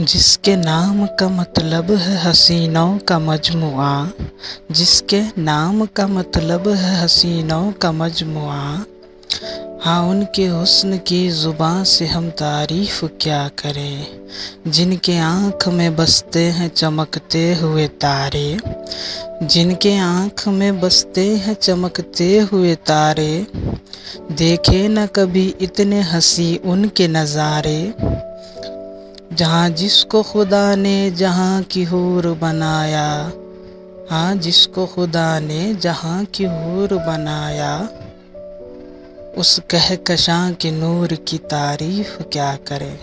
जिसके नाम का मतलब है हसीनों का मजमुआ। जिसके नाम का मतलब है हसीनों का मजमुआ। हाँ उनके हुस्न की ज़ुबान से हम तारीफ़ क्या करें? जिनके आँख में बसते हैं चमकते हुए तारे। जिनके आँख में बसते हैं चमकते हुए तारे। देखे न कभी इतने हँसी उनके नज़ारे। जहाँ जिसको खुदा ने जहाँ की हूर बनाया। हाँ जिसको खुदा ने जहाँ की हूर बनाया। उस कहकशां के नूर की तारीफ़ क्या करें?